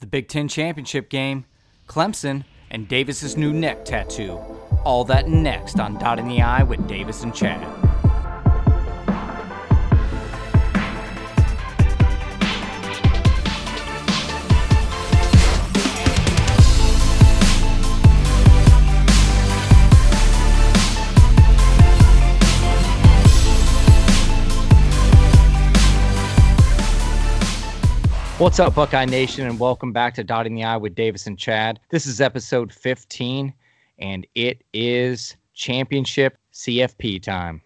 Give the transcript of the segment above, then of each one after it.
the Big Ten Championship game, Clemson, and Davis's new neck tattoo. All that next on Dotting the I with Davis and Chad. What's up, Buckeye Nation, and welcome back to Dotting the I with Davis and Chad. This is episode 15, and it is championship CFP time.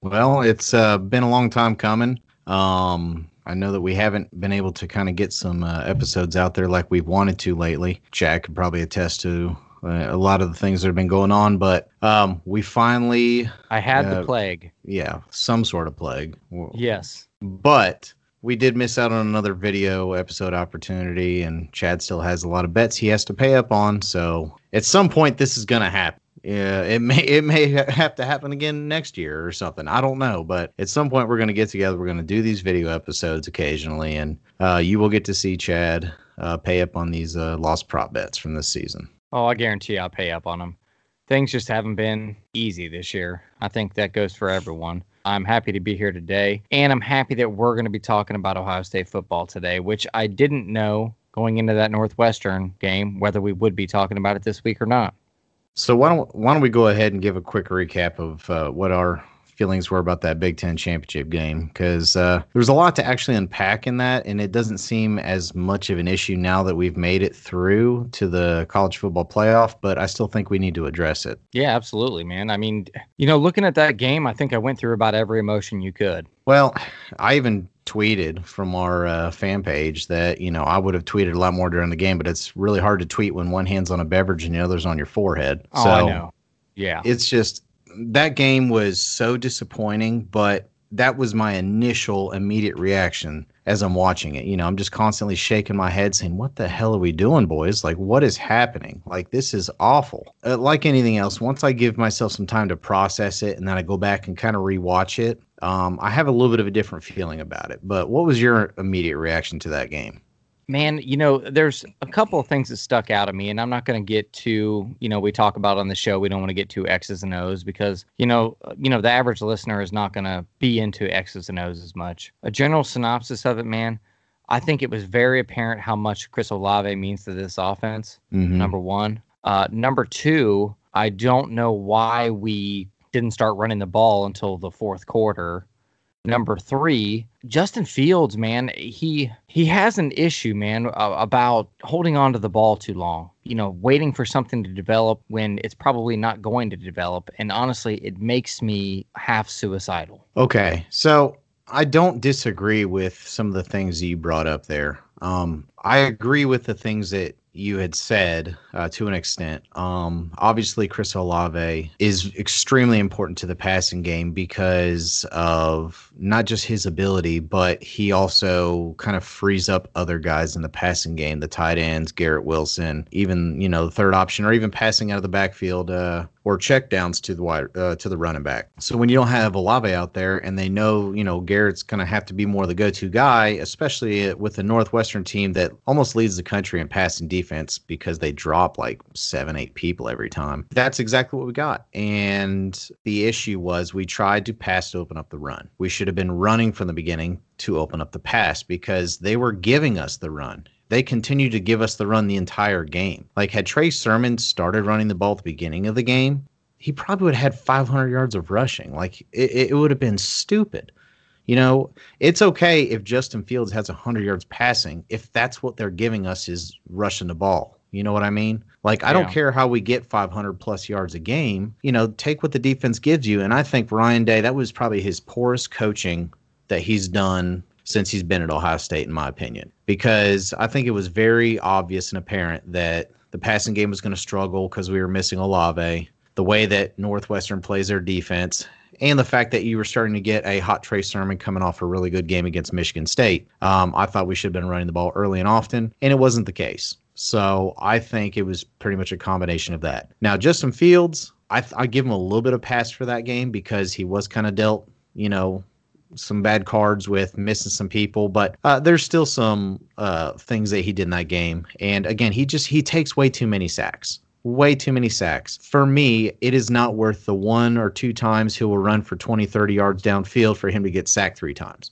Well, it's uh, been a long time coming. Um, I know that we haven't been able to kind of get some uh, episodes out there like we've wanted to lately. Chad could probably attest to uh, a lot of the things that have been going on, but um, we finally. I had the plague. Yeah, some sort of plague. Yes. But we did miss out on another video episode opportunity, and Chad still has a lot of bets he has to pay up on. So at some point, this is gonna happen. Yeah, it may it may have to happen again next year or something. I don't know, but at some point we're gonna get together. We're gonna do these video episodes occasionally, and uh, you will get to see Chad uh, pay up on these uh, lost prop bets from this season. Oh, I guarantee I'll pay up on them. Things just haven't been easy this year. I think that goes for everyone. I'm happy to be here today. And I'm happy that we're going to be talking about Ohio State football today, which I didn't know going into that Northwestern game whether we would be talking about it this week or not. So why don't why don't we go ahead and give a quick recap of uh, what our feelings were about that Big Ten championship game because uh, there's a lot to actually unpack in that, and it doesn't seem as much of an issue now that we've made it through to the college football playoff. But I still think we need to address it. Yeah, absolutely, man. I mean, you know, looking at that game, I think I went through about every emotion you could. Well, I even tweeted from our uh, fan page that you know I would have tweeted a lot more during the game, but it's really hard to tweet when one hand's on a beverage and the other's on your forehead. Oh, so I know. Yeah, it's just that game was so disappointing, but that was my initial immediate reaction as I'm watching it. You know, I'm just constantly shaking my head saying, What the hell are we doing, boys? Like, what is happening? Like, this is awful. Uh, like anything else, once I give myself some time to process it and then I go back and kind of rewatch it, um, I have a little bit of a different feeling about it. But what was your immediate reaction to that game? Man, you know, there's a couple of things that stuck out of me, and I'm not going to get to, you know, we talk about on the show. We don't want to get to X's and O's because, you know, you know, the average listener is not going to be into X's and O's as much. A general synopsis of it, man. I think it was very apparent how much Chris Olave means to this offense. Mm-hmm. Number one. Uh, number two, I don't know why we didn't start running the ball until the fourth quarter. Number three, Justin Fields, man, he he has an issue, man, about holding on to the ball too long. You know, waiting for something to develop when it's probably not going to develop. And honestly, it makes me half suicidal. Okay, so I don't disagree with some of the things you brought up there. Um, I agree with the things that you had said uh, to an extent. Um, obviously, Chris Olave is extremely important to the passing game because of not just his ability, but he also kind of frees up other guys in the passing game, the tight ends, Garrett Wilson, even you know the third option, or even passing out of the backfield. Uh, or checkdowns to the wide uh, to the running back. So when you don't have Olave out there, and they know you know Garrett's going to have to be more the go-to guy, especially with the Northwestern team that almost leads the country in passing defense because they drop like seven, eight people every time. That's exactly what we got. And the issue was we tried to pass to open up the run. We should have been running from the beginning to open up the pass because they were giving us the run they continued to give us the run the entire game. Like, had Trey Sermon started running the ball at the beginning of the game, he probably would have had 500 yards of rushing. Like, it, it would have been stupid. You know, it's okay if Justin Fields has 100 yards passing if that's what they're giving us is rushing the ball. You know what I mean? Like, I don't care how we get 500 plus yards a game. You know, take what the defense gives you. And I think Ryan Day, that was probably his poorest coaching that he's done since he's been at Ohio State, in my opinion, because I think it was very obvious and apparent that the passing game was going to struggle because we were missing Olave, the way that Northwestern plays their defense, and the fact that you were starting to get a hot Trey Sermon coming off a really good game against Michigan State. Um, I thought we should have been running the ball early and often, and it wasn't the case. So I think it was pretty much a combination of that. Now, Justin Fields, I, I give him a little bit of pass for that game because he was kind of dealt, you know, some bad cards with missing some people, but uh, there's still some uh, things that he did in that game. And again, he just he takes way too many sacks. Way too many sacks. For me, it is not worth the one or two times he will run for 20, 30 yards downfield for him to get sacked three times.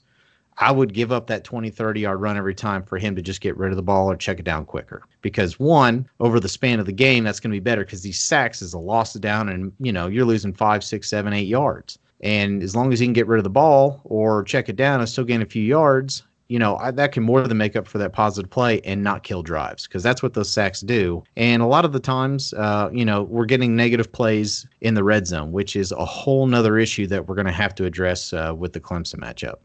I would give up that 20, 30 yard run every time for him to just get rid of the ball or check it down quicker. Because one, over the span of the game, that's going to be better because these sacks is a loss of down and, you know, you're losing five, six, seven, eight yards. And as long as he can get rid of the ball or check it down and still gain a few yards, you know, I, that can more than make up for that positive play and not kill drives because that's what those sacks do. And a lot of the times, uh, you know, we're getting negative plays in the red zone, which is a whole nother issue that we're going to have to address uh, with the Clemson matchup.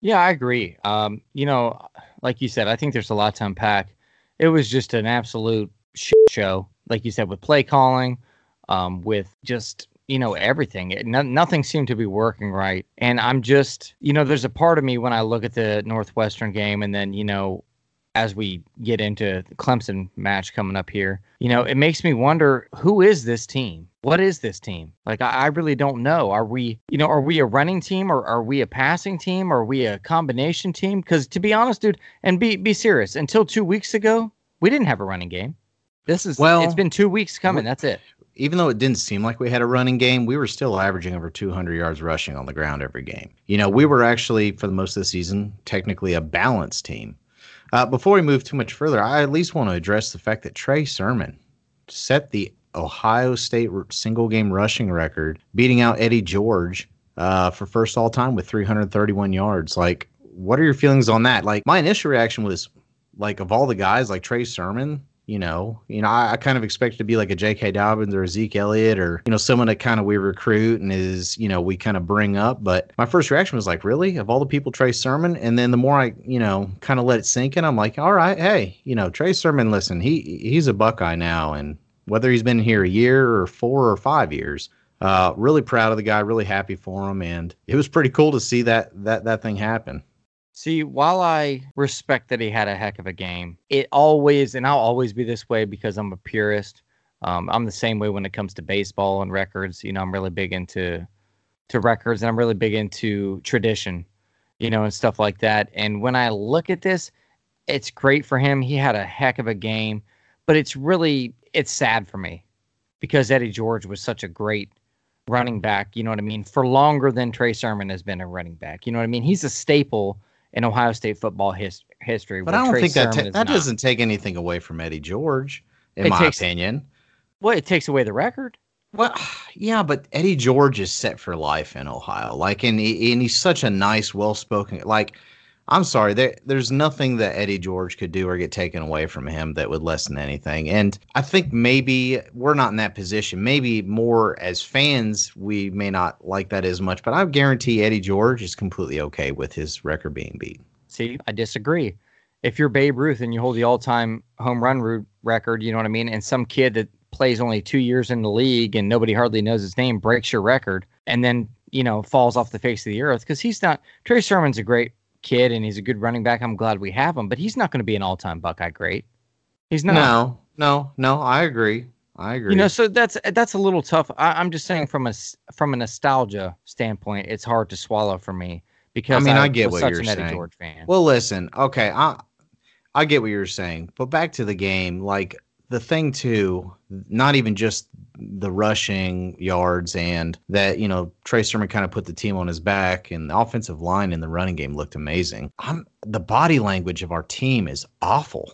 Yeah, I agree. Um, you know, like you said, I think there's a lot to unpack. It was just an absolute shit show, like you said, with play calling, um, with just you know everything. It, no, nothing seemed to be working right, and I'm just, you know, there's a part of me when I look at the Northwestern game, and then you know as we get into the Clemson match coming up here, you know, it makes me wonder who is this team? What is this team? Like, I, I, really don't know. Are we, you know, are we a running team or are we a passing team? Or are we a combination team? Because to be honest, dude, and be be serious, until two weeks ago, we didn't have a running game. This is well, it's been two weeks coming. That's it. Even though it didn't seem like we had a running game, we were still averaging over 200 yards rushing on the ground every game. You know, we were actually, for the most of the season, technically a balanced team uh, before we move too much further, I at least want to address the fact that Trey Sermon set the Ohio State single game rushing record, beating out Eddie George uh, for first all time with 331 yards. Like, what are your feelings on that? Like, my initial reaction was, like, of all the guys, like Trey Sermon, you know, you know, I, I, kind of expect to be like a J.K. Dobbins or a Zeke Elliott or you know someone that kind of we recruit and is you know we kind of bring up. But my first reaction was like, really, of all the people, Trey Sermon. And then the more I you know kind of let it sink in, I'm like, all right, hey, you know, Trey Sermon, listen, he he's a Buckeye now, and whether he's been here a year or four or five years. Uh, really proud of the guy, really happy for him, and it was pretty cool to see that that that thing happen. See, while I respect that he had a heck of a game, it always, and I'll always be this way because I'm a purist. Um, I'm the same way when it comes to baseball and records. You know, I'm really big into to records and I'm really big into tradition, you know, and stuff like that. And when I look at this, it's great for him. He had a heck of a game, but it's really it's sad for me because Eddie George was such a great running back. You know what I mean? For longer than Trey Sermon has been a running back. You know what I mean? He's a staple in Ohio State football his, history. But I don't Trey think that ta- that doesn't take anything away from Eddie George, in it my takes, opinion. Well, it takes away the record. Well, yeah, but Eddie George is set for life in Ohio. Like, and, he, and he's such a nice, well-spoken. Like, I'm sorry, there, there's nothing that Eddie George could do or get taken away from him that would lessen anything. And I think maybe we're not in that position. Maybe more as fans, we may not like that as much, but I guarantee Eddie George is completely okay with his record being beat. See, I disagree. If you're Babe Ruth and you hold the all time home run record, you know what I mean? And some kid that plays only two years in the league and nobody hardly knows his name breaks your record and then, you know, falls off the face of the earth because he's not. Trey Sermon's a great kid and he's a good running back. I'm glad we have him, but he's not going to be an all-time Buckeye great. He's not. No, no, no. I agree. I agree. You know, so that's that's a little tough. I, am just saying from a from a nostalgia standpoint, it's hard to swallow for me because I mean I, I get what you're saying. George fan. Well, listen, okay, I I get what you're saying, but back to the game, like the thing too, not even just the rushing yards and that, you know, Trey Sermon kind of put the team on his back and the offensive line in the running game looked amazing. I'm, the body language of our team is awful.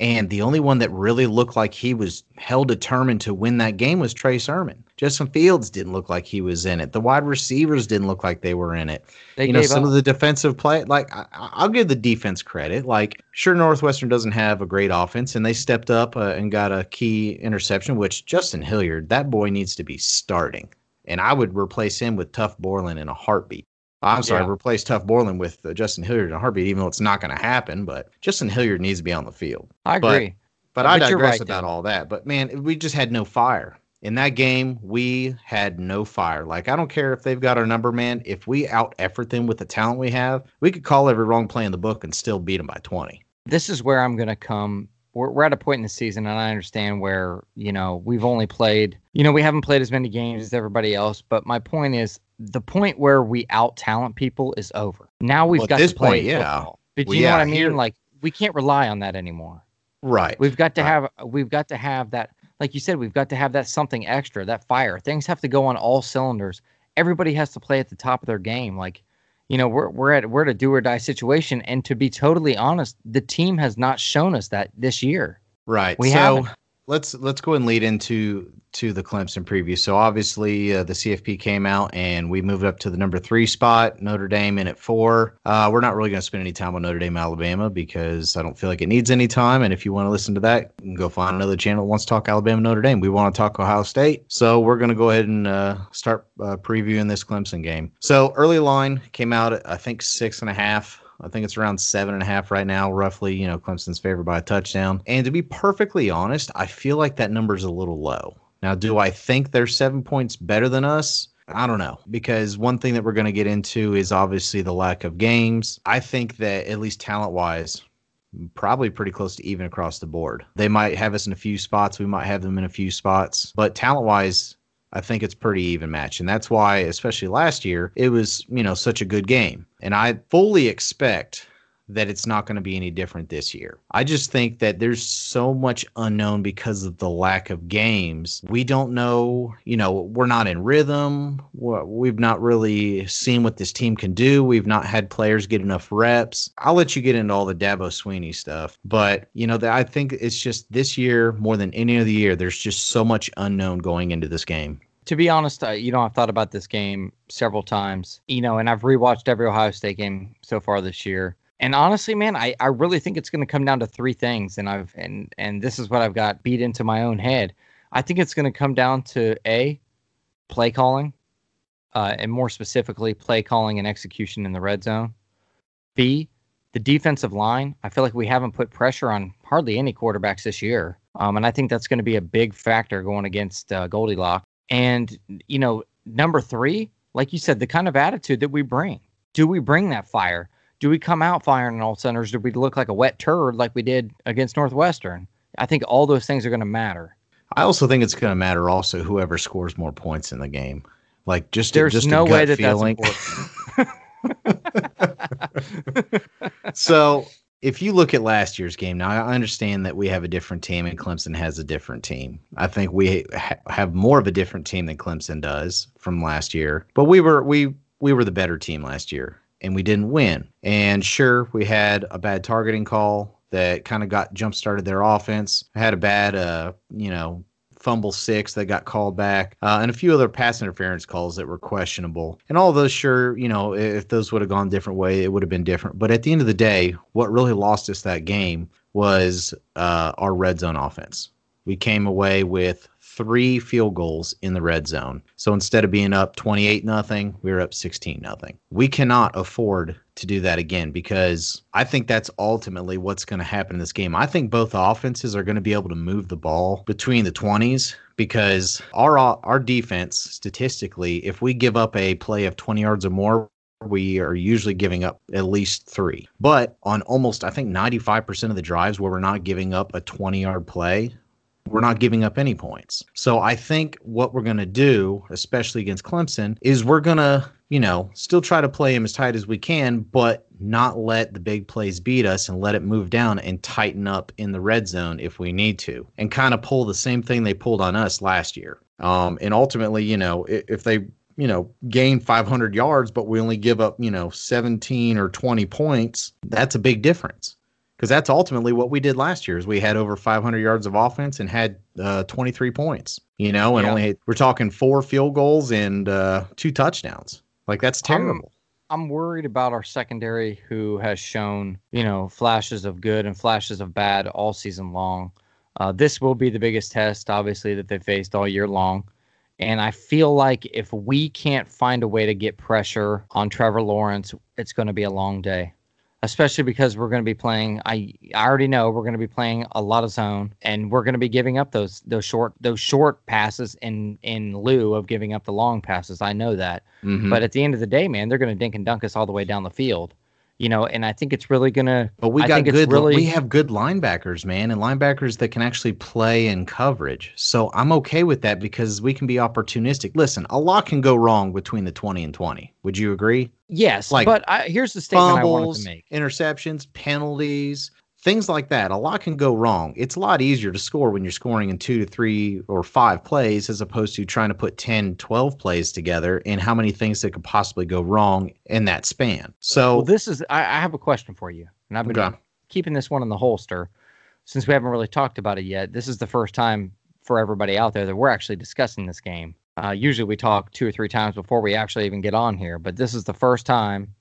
And the only one that really looked like he was hell determined to win that game was Trey Sermon. Justin Fields didn't look like he was in it. The wide receivers didn't look like they were in it. They you know, some up. of the defensive play, like I, will give the defense credit. Like, sure, Northwestern doesn't have a great offense, and they stepped up uh, and got a key interception. Which Justin Hilliard, that boy needs to be starting, and I would replace him with Tuf Borland in a heartbeat. I'm sorry, yeah. replace Tuf Borland with uh, Justin Hilliard in a heartbeat, even though it's not going to happen. But Justin Hilliard needs to be on the field. I agree. But, but I digress right, about all that. But man, we just had no fire in that game. We had no fire. Like I don't care if they've got our number, man. If we out effort them with the talent we have, we could call every wrong play in the book and still beat them by 20. This is where I'm going to come we're, we're at a point in the season, and I understand where you know we've only played, you know, we haven't played as many games as everybody else. But my point is, the point where we out talent people is over. Now we've Well, got this to play point, yeah. football. But Well, you know yeah, what I mean? here- Like we can't rely on that anymore. Right. We've got to Right. have we've got to have that like you said we've got to have that something extra, that fire. Things have to go on all cylinders. Everybody has to play at the top of their game. Like, you know, we're we're at we're at a do or die situation and to be totally honest, the team has not shown us that this year. Right. We so haven't. Let's let's go and lead into to the Clemson preview. So obviously uh, the CFP came out and we moved up to the number three spot. Notre Dame in at four. Uh, we're not really going to spend any time on Notre Dame, Alabama because I don't feel like it needs any time. And if you want to listen to that, you can go find another channel that wants to talk Alabama, Notre Dame. We want to talk Ohio State. So we're going to go ahead and uh, start uh, previewing this Clemson game. So early line came out at I think six and a half. I think it's around seven and a half right now, roughly. You know, Clemson's favored by a touchdown. And to be perfectly honest, I feel like that number's a little low. Now, do I think they're seven points better than us? I don't know because one thing that we're going to get into is obviously the lack of games. I think that at least talent wise, probably pretty close to even across the board. They might have us in a few spots, we might have them in a few spots, but talent wise, I think it's pretty even match. And that's why, especially last year, it was, you know, such a good game. And I fully expect that it's not going to be any different this year. I just think that there's so much unknown because of the lack of games. We don't know, you know, we're not in rhythm. We've not really seen what this team can do. We've not had players get enough reps. I'll let you get into all the Dabo Swinney stuff, but you know, I think it's just this year more than any other year. There's just so much unknown going into this game. To be honest, I, you know, I've thought about this game several times, you know, and I've rewatched every Ohio State game so far this year. And honestly, man, I, I really think it's going to come down to three things. And I've and and this is what I've got beat into my own head. I think it's going to come down to a play calling, uh, and more specifically, play calling and execution in the red zone. B, the defensive line. I feel like we haven't put pressure on hardly any quarterbacks this year, um, and I think that's going to be a big factor going against uh, Goldilocks. And you know, number three, like you said, the kind of attitude that we bring. Do we bring that fire? Do we come out firing on all centers? Do we look like a wet turd like we did against Northwestern? I think all those things are going to matter. I also think it's going to matter also whoever scores more points in the game. Like just There's just no way that feeling. that's so if you look at last year's game, now I understand that we have a different team and Clemson has a different team. I think we ha- have more of a different team than Clemson does from last year. But we were we we were the better team last year and we didn't win. And sure, we had a bad targeting call that kind of got jump started their offense. I had a bad uh, you know, fumble six that got called back, uh, and a few other pass interference calls that were questionable. And all those, sure, you know, if those would have gone a different way, it would have been different. But at the end of the day, what really lost us that game was uh, our red zone offense. We came away with three field goals in the red zone. So instead of being up 28 nothing, we were up 16 nothing. We cannot afford to do that again because I think that's ultimately what's going to happen in this game. I think both offenses are going to be able to move the ball between the 20s because our our defense statistically, if we give up a play of 20 yards or more, we are usually giving up at least three. But on almost, I think, 95% of the drives where we're not giving up a 20 yard play, we're not giving up any points. So I think what we're going to do, especially against Clemson, is we're going to, you know, still try to play him as tight as we can, but not let the big plays beat us and let it move down and tighten up in the red zone if we need to and kind of pull the same thing they pulled on us last year. Um, and ultimately, you know, if, they you know, gain 500 yards, but we only give up, you know, 17 or 20 points, that's a big difference. Because that's ultimately what we did last year is we had over 500 yards of offense and had uh, 23 points, you know, and Yeah. only we're talking four field goals and uh, two touchdowns. Like that's I'm- terrible. I'm worried about our secondary who has shown, you know, flashes of good and flashes of bad all season long. Uh, this will be the biggest test, obviously, that they faced all year long. And I feel like if we can't find a way to get pressure on Trevor Lawrence, it's going to be a long day. Especially because we're going to be playing. I I already know we're going to be playing a lot of zone, and we're going to be giving up those those short those short passes in in lieu of giving up the long passes. I know that. Mhm. But at the end of the day, man, they're going to dink and dunk us all the way down the field. You know, and I think it's really gonna. But we I got good. really- We have good linebackers, man, and linebackers that can actually play in coverage. So I'm okay with that because we can be opportunistic. Listen, a lot can go wrong between the 20 and 20. Would you agree? Yes, like, but I, here's the statement I wanted Fumbles, to make. interceptions, penalties, things like that. A lot can go wrong. It's a lot easier to score when you're scoring in two to three or five plays as opposed to trying to put 10, 12 plays together and how many things that could possibly go wrong in that span. So, Well, this is. I, I have a question for you, and I've been Okay. keeping this one in the holster since we haven't really talked about it yet. This is the first time for everybody out there that we're actually discussing this game. Uh, usually we talk two or three times before we actually even get on here, but this is the first time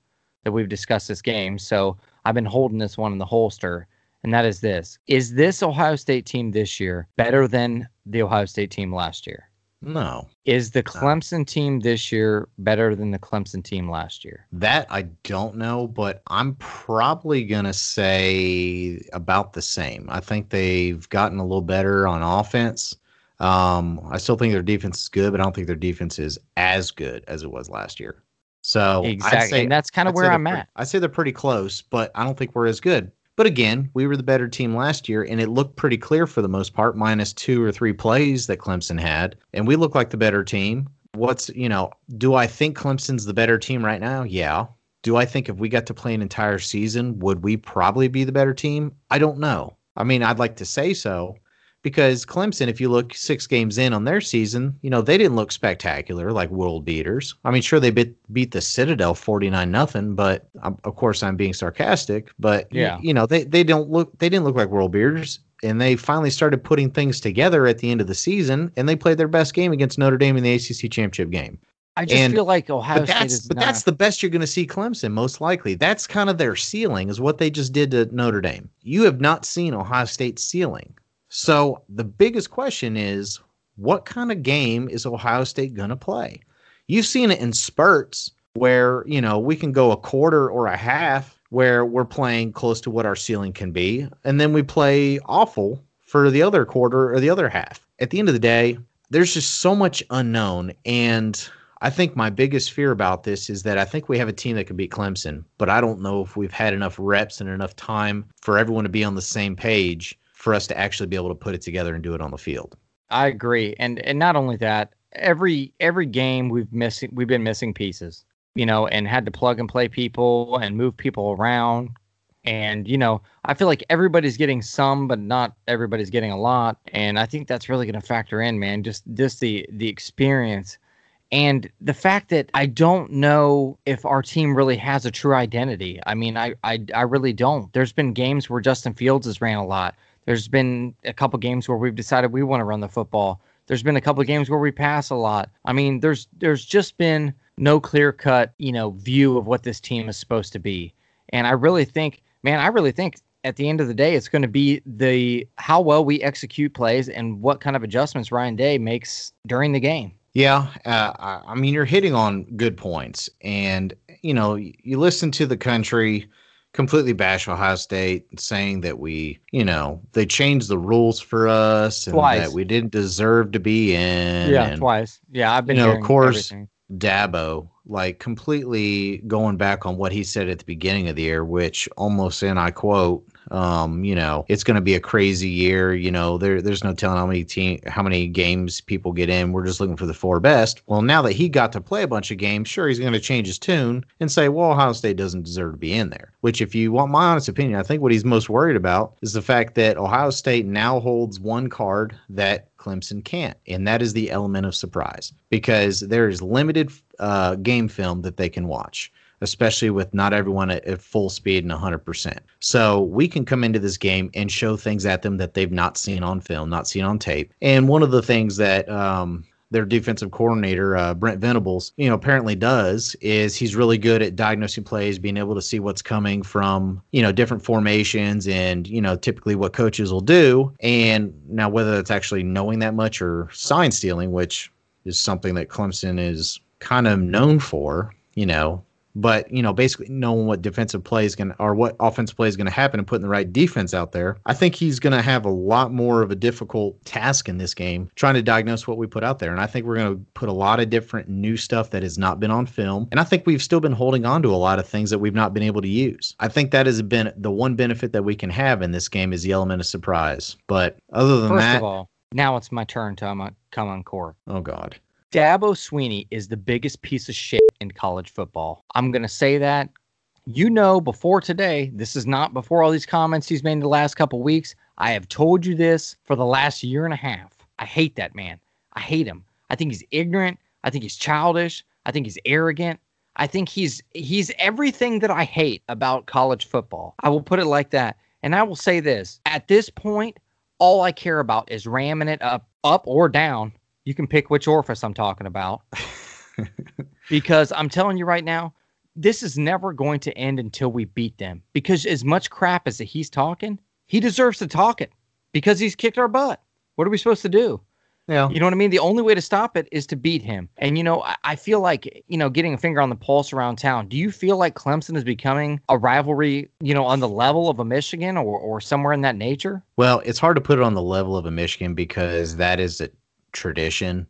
that we've discussed this game. So I've been holding this one in the holster, and that is this: Is this Ohio State team this year better than the Ohio State team last year? no. Is the Clemson team this year better than the Clemson team last year? That I don't know, but I'm probably going to say about the same. I think they've gotten a little better on offense. Um, I still think their defense is good, but I don't think their defense is as good as it was last year. So Exactly, say- and that's kind of where I'm at. I say they're pretty close, but I don't think we're as good. But again, we were the better team last year, and it looked pretty clear for the most part, minus two or three plays that Clemson had, and we look like the better team. What's you know? Do I think Clemson's the better team right now? Yeah. Do I think if we got to play an entire season, would we probably be the better team? I don't know. I mean, I'd like to say so, because Clemson, if you look six games in on their season, you know, they didn't look spectacular like world beaters. I mean, sure, they beat, beat the Citadel 49 nothing, but um, of course I'm being sarcastic, but y- Yeah. you know, they, they don't look, they didn't look like world beaters. And they finally started putting things together at the end of the season, and they played their best game against Notre Dame in the ACC championship game. I just And- feel like Ohio But State that's is but not. that's the best you're going to see Clemson most likely. That's kind of their ceiling is what they just did to Notre Dame. You have not seen Ohio State's ceiling. So the biggest question is what kind of game is Ohio State going to play? You've seen it in spurts where, you know, we can go a quarter or a half where we're playing close to what our ceiling can be and then we play awful for the other quarter or the other half. At the end of the day, there's just so much unknown and I think my biggest fear about this is that I think we have a team that can beat Clemson, but I don't know if we've had enough reps and enough time for everyone to be on the same page for us to actually be able to put it together and do it on the field. I agree, and and not only that, every every game we've missing we've been missing pieces, you know, and had to plug and play people and move people around, and you know, I feel like everybody's getting some, but not everybody's getting a lot, and I think that's really going to factor in, man. Just just the the experience. And the fact that I don't know if our team really has a true identity. I mean, I, I I really don't. There's been games where Justin Fields has ran a lot. There's been a couple games where we've decided we want to run the football. There's been a couple games where we pass a lot. I mean, there's there's just been no clear cut, you know, view of what this team is supposed to be. And I really think, man, I really think at the end of the day, it's going to be the how well we execute plays and what kind of adjustments Ryan Day makes during the game. Yeah, uh, I I mean, you're hitting on good points. And, you know, you listen to the country completely bash Ohio State, saying that we, you know, they changed the rules for us and Twice. that we didn't deserve to be in. yeah, and, twice. Yeah, I've been you know, of course, everything. Dabo, like completely going back on what he said at the beginning of the year, which almost, and I quote, um, you know, it's going to be a crazy year. You know, there, there's no telling how many team, how many games people get in. We're just looking for the four best. Well, now that he got to play a bunch of games, sure, he's going to change his tune and say, well, Ohio State doesn't deserve to be in there. Which, if you want my honest opinion, I think what he's most worried about is the fact that Ohio State now holds one card that Clemson can't, and that is the element of surprise because there is limited uh, game film that they can watch especially with not everyone at, at full speed and 100%. So we can come into this game and show things at them that they've not seen on film, not seen on tape. And one of the things that um, their defensive coordinator, uh, Brent Venables, you know, apparently does is he's really good at diagnosing plays, being able to see what's coming from, you know, different formations and, you know, typically what coaches will do. And now whether that's actually knowing that much or sign stealing, which is something that Clemson is kind of known for, you know, but you know, basically knowing what defensive play is going to or what offensive play is going to happen and putting the right defense out there, I think he's going to have a lot more of a difficult task in this game trying to diagnose what we put out there. And I think we're going to put a lot of different new stuff that has not been on film. And I think we've still been holding on to a lot of things that we've not been able to use. I think that has been the one benefit that we can have in this game is the element of surprise. But other than First that, of all, now it's my turn to um, come on court. oh god. Dabo Swinney is the biggest piece of shit in college football. I'm going to say that. You know, before today, this is not before all these comments he's made in the last couple weeks. I have told you this for the last year and a half. I hate that man. I hate him. I think he's ignorant. I think he's childish. I think he's arrogant. I think he's he's everything that I hate about college football. I will put it like that. And I will say this, at this point, all I care about is ramming it up up or down you can pick which orifice I'm talking about. because I'm telling you right now, this is never going to end until we beat them. Because as much crap as he's talking, he deserves to talk it because he's kicked our butt. What are we supposed to do? Yeah. You know what I mean? The only way to stop it is to beat him. And, you know, I, I feel like, you know, getting a finger on the pulse around town, do you feel like Clemson is becoming a rivalry, you know, on the level of a Michigan or, or somewhere in that nature? Well, it's hard to put it on the level of a Michigan because that is a tradition,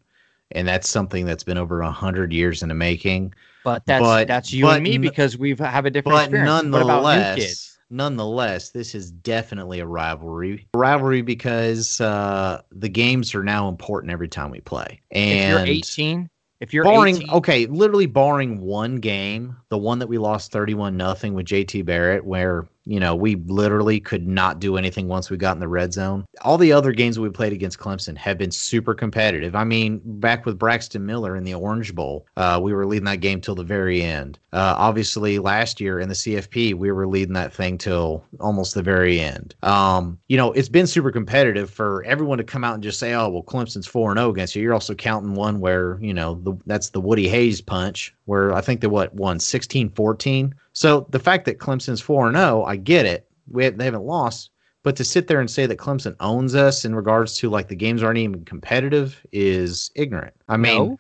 and that's something that's been over a hundred years in the making. But that's But- that's you but and me because we've have a different But experience. Nonetheless, nonetheless, this is definitely a rivalry. A rivalry because uh, the games are now important every time we play. If you're And 18, if you're barring 18, okay, literally barring one game, the one that we lost 31 nothing with JT Barrett where, you know, we literally could not do anything once we got in the red zone. All the other games we played against Clemson have been super competitive. I mean, back with Braxton Miller in the Orange Bowl, uh, we were leading that game till the very end. Uh, obviously, last year in the CFP, we were leading that thing till almost the very end. Um, you know, it's been super competitive for everyone to come out and just say, "Oh, well, Clemson's four and zero against you." You're also counting one where you know the, that's the Woody Hayes punch, where I think they what won 16-14. So the fact that Clemson's four and zero, I get it. We have, they haven't lost, but to sit there and say that Clemson owns us in regards to like the games aren't even competitive is ignorant. I mean. no.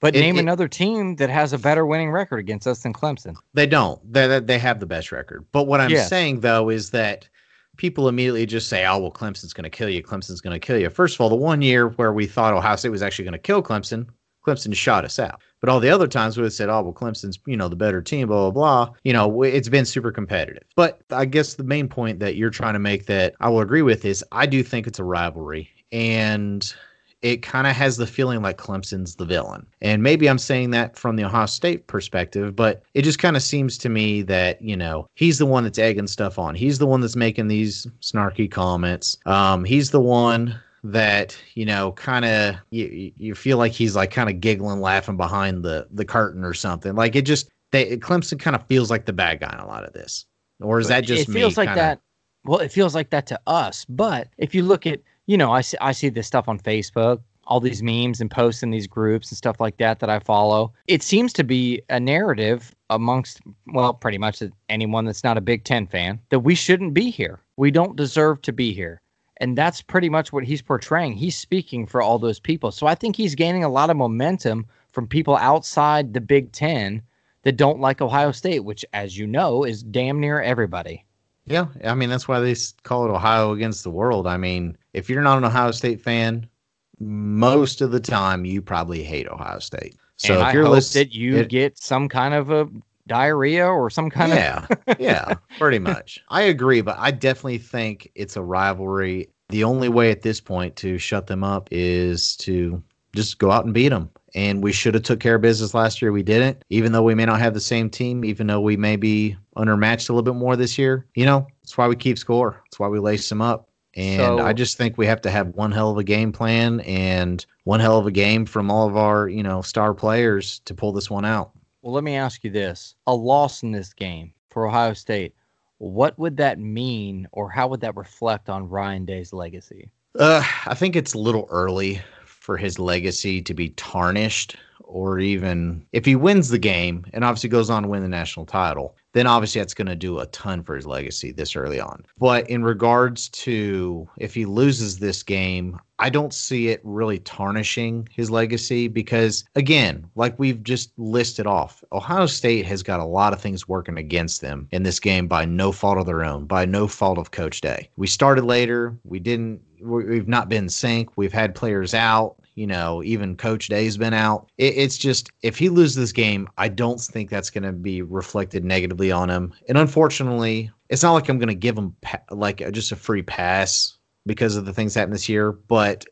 But it- name it- another team that has a better winning record against us than Clemson. They don't. They they- they have the best record. But what I'm Yes. saying though is that people immediately just say, "Oh, well, Clemson's going to kill you. Clemson's going to kill you." First of all, the one year where we thought Ohio State was actually going to kill Clemson, Clemson shot us out. But all the other times we would said, "Oh, well, Clemson's you know the better team." Blah blah blah. You know, it's been super competitive. But I guess the main point that you're trying to make that I will agree with is I do think it's a rivalry and it kind of has the feeling like Clemson's the villain. And maybe I'm saying that from the Ohio State perspective, but it just kind of seems to me that, you know, he's the one that's egging stuff on. He's the one that's making these snarky comments. Um, he's the one that, you know, kind of you, you feel like he's like kind of giggling, laughing behind the the curtain or something. Like it just they Clemson kind of feels like the bad guy in a lot of this. Or is that just it me feels like kinda- that. Well, it feels like that to us. But if you look at, you know, I see, I see this stuff on Facebook, all these memes and posts in these groups and stuff like that that I follow. It seems to be a narrative amongst, well, pretty much anyone that's not a Big Ten fan that we shouldn't be here. We don't deserve to be here. And that's pretty much what he's portraying. He's speaking for all those people. So I think he's gaining a lot of momentum from people outside the Big Ten that don't like Ohio State, which, as you know, is damn near everybody. Yeah, I mean that's why they call it Ohio against the world. I mean, if you're not an Ohio State fan, most of the time you probably hate Ohio State. So and if I you're hope that you get some kind of a diarrhea or some kind of yeah, yeah, pretty much. I agree, but I definitely think it's a rivalry. The only way at this point to shut them up is to just go out and beat them. And we should have took care of business last year. We didn't, even though we may not have the same team, even though we may be undermatched a little bit more this year. You know, that's why we keep score. That's why we lace them up. And So- I just think we have to have one hell of a game plan and one hell of a game from all of our, you know, star players to pull this one out. Well, let me ask you this: a loss in this game for Ohio State, what would that mean, or how would that reflect on Ryan Day's legacy? Uh, I think it's a little early for his legacy to be tarnished or even if he wins the game and obviously goes on to win the national title, then obviously that's going to do a ton for his legacy this early on. But in regards to if he loses this game, I don't see it really tarnishing his legacy because, again, like we've just listed off, Ohio State has got a lot of things working against them in this game by no fault of their own, by no fault of Coach Day. We started later. We didn't, we've not been sync. We've had players out you know, even Coach Day's been out. It, it's just if he loses this game, I don't think that's going to be reflected negatively on him. And unfortunately, it's not like I'm going to give him pa- like just a free pass because of the things happened this year, but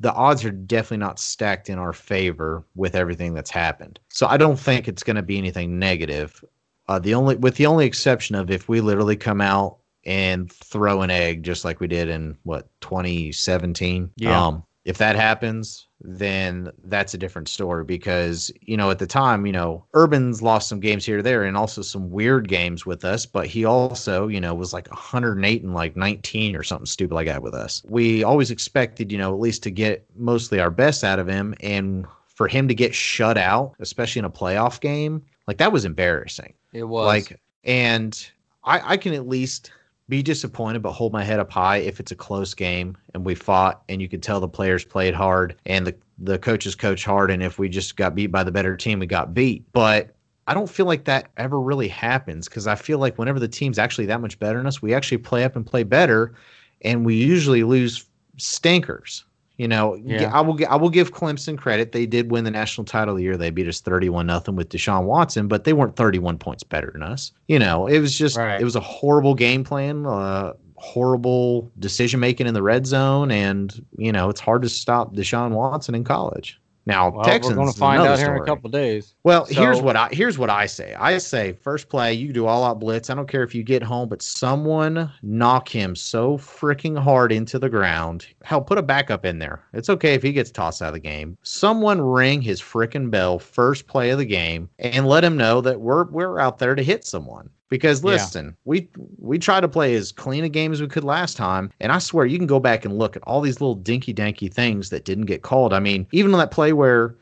the odds are definitely not stacked in our favor with everything that's happened. So I don't think it's going to be anything negative. Uh, the only with the only exception of if we literally come out and throw an egg just like we did in what 2017. Yeah. Um, if that happens, then that's a different story because, you know, at the time, you know, Urban's lost some games here or there and also some weird games with us, but he also, you know, was like 108 and like 19 or something stupid like that with us. We always expected, you know, at least to get mostly our best out of him. And for him to get shut out, especially in a playoff game, like that was embarrassing. It was. Like, and I, I can at least be disappointed, but hold my head up high if it's a close game and we fought and you could tell the players played hard and the, the coaches coach hard. And if we just got beat by the better team, we got beat. But I don't feel like that ever really happens because I feel like whenever the team's actually that much better than us, we actually play up and play better. And we usually lose stinkers. You know, Yeah. I will I will give Clemson credit. They did win the national title the year they beat us 31 nothing with Deshaun Watson, but they weren't 31 points better than us. You know, it was just Right. it was a horrible game plan, uh horrible decision making in the red zone and, you know, it's hard to stop Deshaun Watson in college. Now, Well, Texans we're going to find out here in a story. couple days. Well, here's what I here's what I say. I say first play, you do all out blitz. I don't care if you get home, but someone knock him so freaking hard into the ground. Hell, put a backup in there. It's okay if he gets tossed out of the game. Someone ring his freaking bell first play of the game and let him know that we're we're out there to hit someone. Because Yeah. listen, we we tried to play as clean a game as we could last time, and I swear you can go back and look at all these little dinky danky things that didn't get called. I mean, even on that play where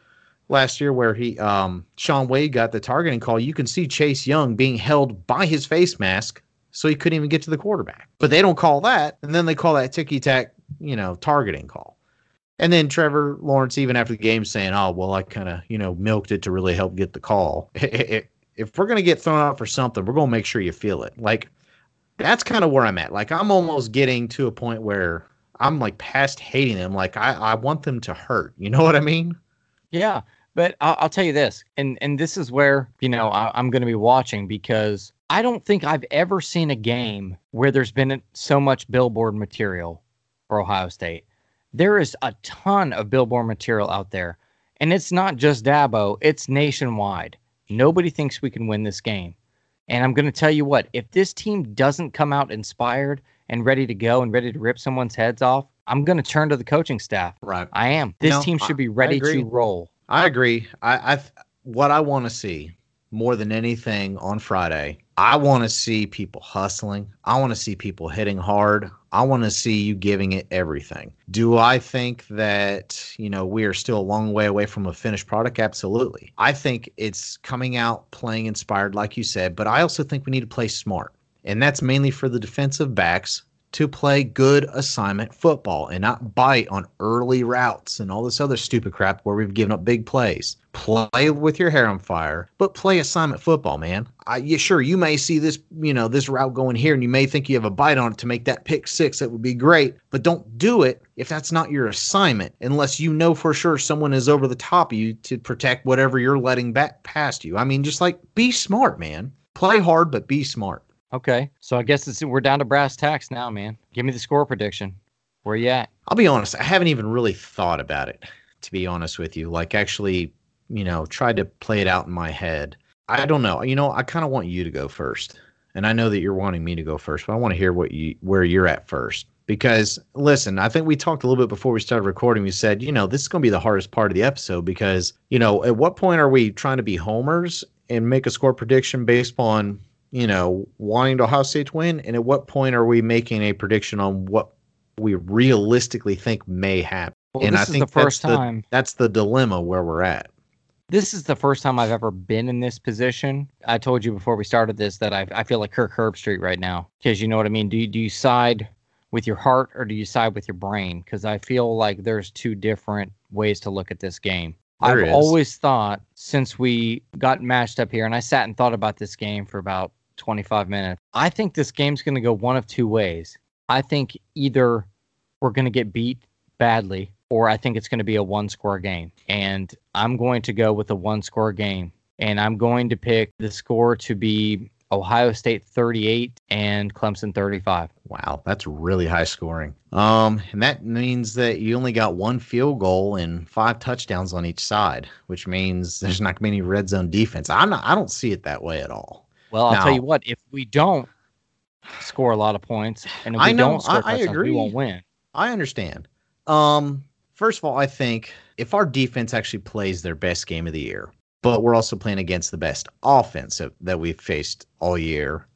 last year where he um Shaun Wade got the targeting call, you can see Chase Young being held by his face mask so he couldn't even get to the quarterback. But they don't call that, and then they call that ticky tack, you know, targeting call. And then Trevor Lawrence, even after the game, saying, "Oh, well, I kind of, you know, milked it to really help get the call." if we're gonna get thrown out for something, we're gonna make sure you feel it. Like that's kind of where I'm at. Like I'm almost getting to a point where I'm like past hating them. Like I, I want them to hurt. You know what I mean? Yeah, but I'll, I'll tell you this, and and this is where you know I, I'm going to be watching because I don't think I've ever seen a game where there's been so much billboard material for Ohio State. There is a ton of billboard material out there, and it's not just Dabo; it's nationwide. Nobody thinks we can win this game, and I'm going to tell you what: if this team doesn't come out inspired and ready to go and ready to rip someone's heads off, I'm going to turn to the coaching staff. Right. I am. This No, team should be ready to roll. I agree. I, I what I want to see more than anything on Friday, I want to see people hustling. I want to see people hitting hard. I want to see you giving it everything. Do I think that, you know, we are still a long way away from a finished product? Absolutely. I think it's coming out playing inspired, like you said, but I also think we need to play smart. And that's mainly for the defensive backs to play good assignment football and not bite on early routes and all this other stupid crap where we've given up big plays. Play with your hair on fire, but play assignment football, man. I, sure, you may see this, you know, this route going here, and you may think you have a bite on it to make that pick six. That would be great, but don't do it if that's not your assignment, unless you know for sure someone is over the top of you to protect whatever you're letting back past you. I mean, just like be smart, man. Play hard, but be smart. Okay, so I guess it's we're down to brass tacks now, man. Give me the score prediction. Where you at? I'll be honest, I haven't even really thought about it, to be honest with you. Like, actually, you know, tried to play it out in my head. I don't know. You know, I kind of want you to go first. And I know that you're wanting me to go first, but I want to hear what you where you're at first. Because listen, I think we talked a little bit before we started recording. We said, you know, this is going to be the hardest part of the episode because, you know, at what point are we trying to be homers and make a score prediction based on, you know, wanting to Ohio State to win? And at what point are we making a prediction on what we realistically think may happen. Well, and this I is think the first that's time. The, that's the dilemma where we're at. this is the first time I've ever been in this position. I told you before we started this that I, I feel like Kirk Herbstreit right now because you know what I mean. Do you, do you side with your heart or do you side with your brain? Because I feel like there's two different ways to look at this game. There I've is. always thought since we got matched up here, and I sat and thought about this game for about 25 minutes. I think this game's going to go one of two ways. I think either we're going to get beat badly, or I think it's going to be a one score game. And I'm going to go with a one score game. And I'm going to pick the score to be Ohio State 38 and Clemson 35. Wow, that's really high scoring. Um, and that means that you only got one field goal and five touchdowns on each side, which means there's not going to be any red zone defense. I'm not. I don't see it that way at all. Well, I'll tell you what, if we don't score a lot of points and if we I know, don't score I- I agree. we won't win. I understand. Um, first of all, I think if our defense actually plays their best game of the year, but we're also playing against the best offense that, that we've faced all year,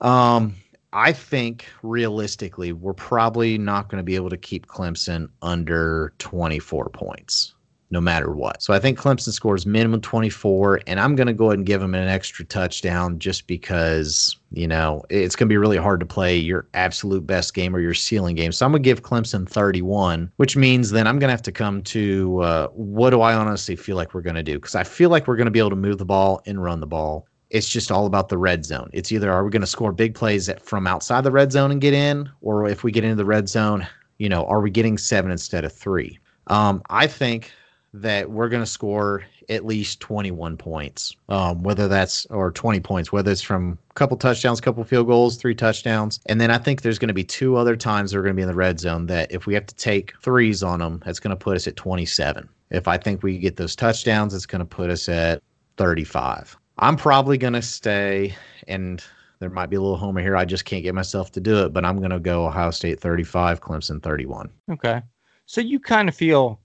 um, I think realistically, we're probably not going to be able to keep Clemson under 24 points, no matter what. So I think Clemson scores minimum 24, and I'm going to go ahead and give them an extra touchdown just because, you know, it's going to be really hard to play your absolute best game or your ceiling game. So I'm going to give Clemson 31, which means then I'm going to have to come to uh, what do I honestly feel like we're going to do? Because I feel like we're going to be able to move the ball and run the ball it's just all about the red zone. It's either are we going to score big plays from outside the red zone and get in, or if we get into the red zone, you know, are we getting seven instead of three? Um, I think that we're going to score at least 21 points, um, whether that's or 20 points, whether it's from a couple touchdowns, a couple field goals, three touchdowns, and then I think there's going to be two other times we're going to be in the red zone that if we have to take threes on them, that's going to put us at 27. If I think we get those touchdowns, it's going to put us at 35. I'm probably going to stay, and there might be a little homer here. I just can't get myself to do it, but I'm going to go Ohio State 35, Clemson 31. Okay. So you kind of feel,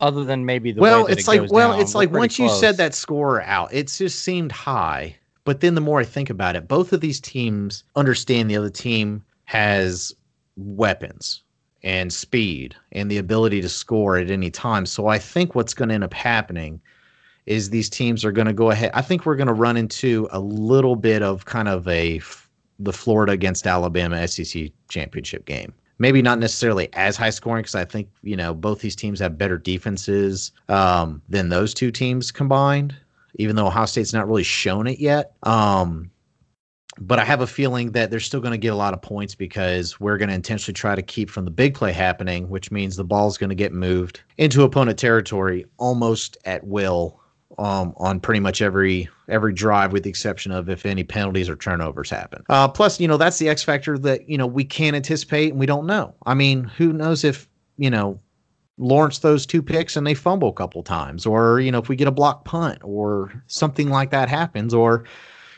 other than maybe the well, it's it like well, down, it's like pretty once you said that score out, it just seemed high. But then the more I think about it, both of these teams understand the other team has weapons and speed and the ability to score at any time. So I think what's going to end up happening is these teams are going to go ahead. I think we're going to run into a little bit of kind of a the Florida against Alabama SEC championship game. Maybe not necessarily as high scoring because I think you know both these teams have better defenses um, than those two teams combined. Even though Ohio State's not really shown it yet, um, but I have a feeling that they're still going to get a lot of points because we're going to intentionally try to keep from the big play happening, which means the ball's going to get moved into opponent territory almost at will um, on pretty much every every drive, with the exception of if any penalties or turnovers happen. Uh, plus, you know that's the X factor that you know we can't anticipate and we don't know. I mean, who knows if you know Lawrence throws two picks and they fumble a couple times, or you know if we get a block punt or something like that happens, or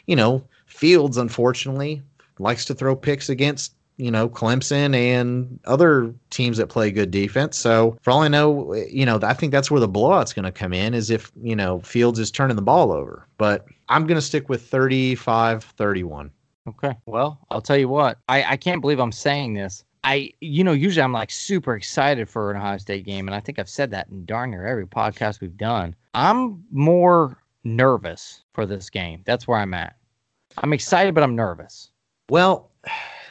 you know Fields unfortunately likes to throw picks against you know Clemson and other teams that play good defense. So for all I know, you know I think that's where the blowout's going to come in is if you know Fields is turning the ball over. But I'm going to stick with 35-31. Okay. Well, I'll tell you what. I, I can't believe I'm saying this. I you know usually I'm like super excited for an Ohio State game, and I think I've said that in darn near every podcast we've done. I'm more nervous for this game. That's where I'm at. I'm excited, but I'm nervous. Well,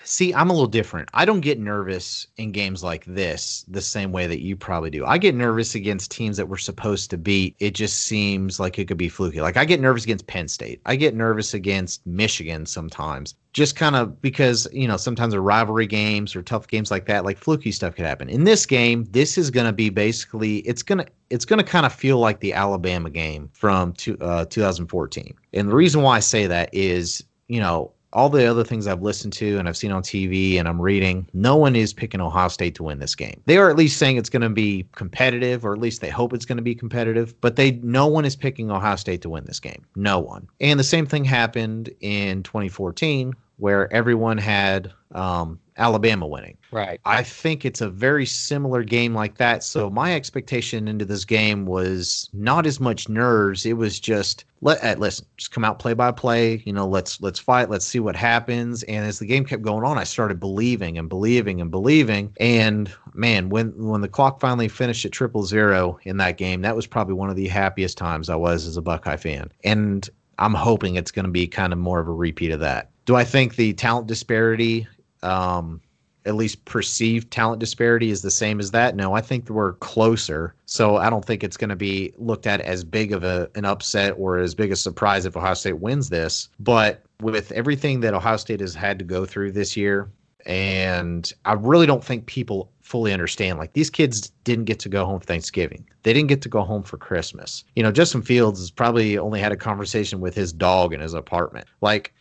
see, I'm a little different. I don't get nervous in games like this the same way that you probably do. I get nervous against teams that we're supposed to beat. It just seems like it could be fluky. Like I get nervous against Penn State. I get nervous against Michigan sometimes. Just kind of because, you know, sometimes are rivalry games or tough games like that, like fluky stuff could happen. In this game, this is going to be basically it's going to it's going to kind of feel like the Alabama game from two, uh, 2014. And the reason why I say that is, you know, all the other things I've listened to and I've seen on TV and I'm reading, no one is picking Ohio State to win this game. They are at least saying it's going to be competitive, or at least they hope it's going to be competitive. But they, no one is picking Ohio State to win this game. No one. And the same thing happened in 2014 where everyone had um, Alabama winning. Right. I think it's a very similar game like that. So my expectation into this game was not as much nerves. It was just let uh, listen, just come out play by play. You know, let's let's fight. Let's see what happens. And as the game kept going on, I started believing and believing and believing. And man, when when the clock finally finished at triple zero in that game, that was probably one of the happiest times I was as a Buckeye fan. And I'm hoping it's going to be kind of more of a repeat of that. Do I think the talent disparity um, at least perceived talent disparity is the same as that. No, I think we're closer. So I don't think it's going to be looked at as big of a, an upset or as big a surprise if Ohio State wins this. But with everything that Ohio State has had to go through this year, and I really don't think people fully understand. Like these kids didn't get to go home for Thanksgiving. They didn't get to go home for Christmas. You know, Justin Fields has probably only had a conversation with his dog in his apartment. Like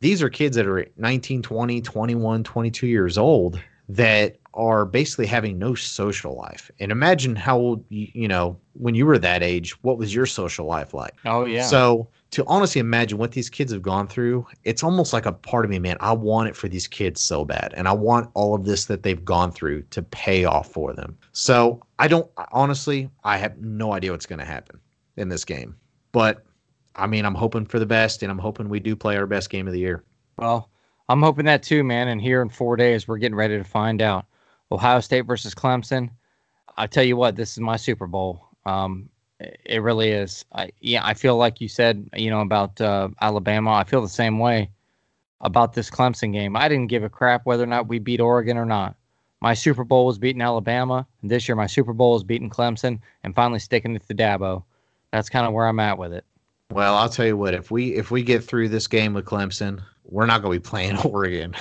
these are kids that are 19, 20, 21, 22 years old that are basically having no social life. And imagine how old, you, you know, when you were that age, what was your social life like? Oh, yeah. So to honestly imagine what these kids have gone through, it's almost like a part of me, man. I want it for these kids so bad. And I want all of this that they've gone through to pay off for them. So I don't, honestly, I have no idea what's going to happen in this game. But I mean, I'm hoping for the best, and I'm hoping we do play our best game of the year. Well, I'm hoping that too, man. And here in four days, we're getting ready to find out. Ohio State versus Clemson. I tell you what, this is my Super Bowl. Um, it really is. I, yeah, I feel like you said, you know, about uh, Alabama. I feel the same way about this Clemson game. I didn't give a crap whether or not we beat Oregon or not. My Super Bowl was beating Alabama. And this year, my Super Bowl is beating Clemson and finally sticking it to Dabo. That's kind of where I'm at with it. Well, I'll tell you what. If we if we get through this game with Clemson, we're not going to be playing Oregon.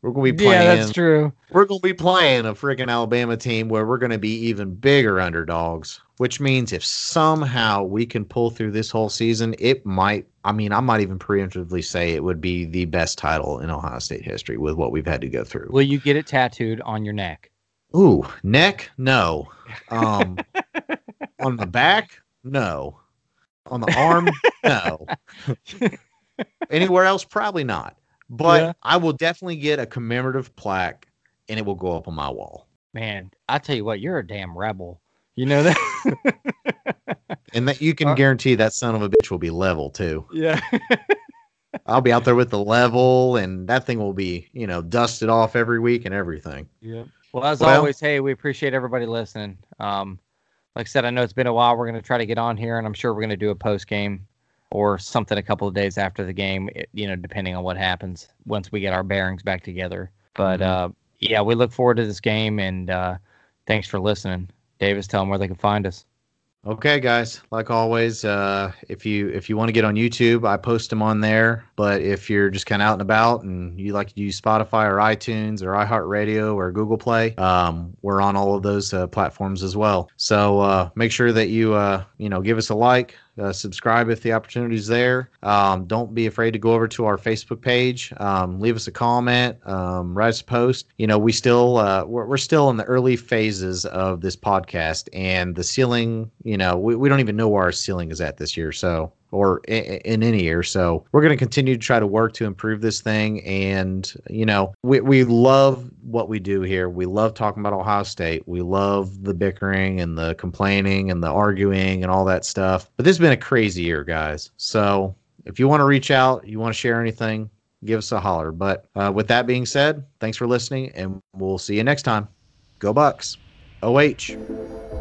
we're going to be playing. Yeah, that's true. We're going to be playing a freaking Alabama team where we're going to be even bigger underdogs. Which means if somehow we can pull through this whole season, it might. I mean, I might even preemptively say it would be the best title in Ohio State history with what we've had to go through. Will you get it tattooed on your neck? Ooh, neck? No. Um, on the back? No. On the arm? no. Anywhere else? Probably not. But yeah. I will definitely get a commemorative plaque and it will go up on my wall. Man, I tell you what, you're a damn rebel. You know that? and that you can uh, guarantee that son of a bitch will be level too. Yeah. I'll be out there with the level and that thing will be, you know, dusted off every week and everything. Yeah. Well, as well, always, hey, we appreciate everybody listening. Um, like I said, I know it's been a while. We're going to try to get on here, and I'm sure we're going to do a post game or something a couple of days after the game, you know, depending on what happens once we get our bearings back together. But mm-hmm. uh, yeah, we look forward to this game, and uh, thanks for listening. Davis, tell them where they can find us. Okay, guys. Like always, uh, if you if you want to get on YouTube, I post them on there. But if you're just kind of out and about and you like to use Spotify or iTunes or iHeartRadio or Google Play, um, we're on all of those uh, platforms as well. So uh, make sure that you uh, you know give us a like, uh, subscribe if the opportunity is there. Um, don't be afraid to go over to our Facebook page. Um, leave us a comment. Um, write us a post. You know, we still uh, we're, we're still in the early phases of this podcast, and the ceiling. You know, we, we don't even know where our ceiling is at this year. So or in, any year. So we're going to continue to try to work to improve this thing. And, you know, we, we love what we do here. We love talking about Ohio State. We love the bickering and the complaining and the arguing and all that stuff. But this has been a crazy year, guys. So if you want to reach out, you want to share anything, give us a holler. But uh, with that being said, thanks for listening, and we'll see you next time. Go Bucks. OH.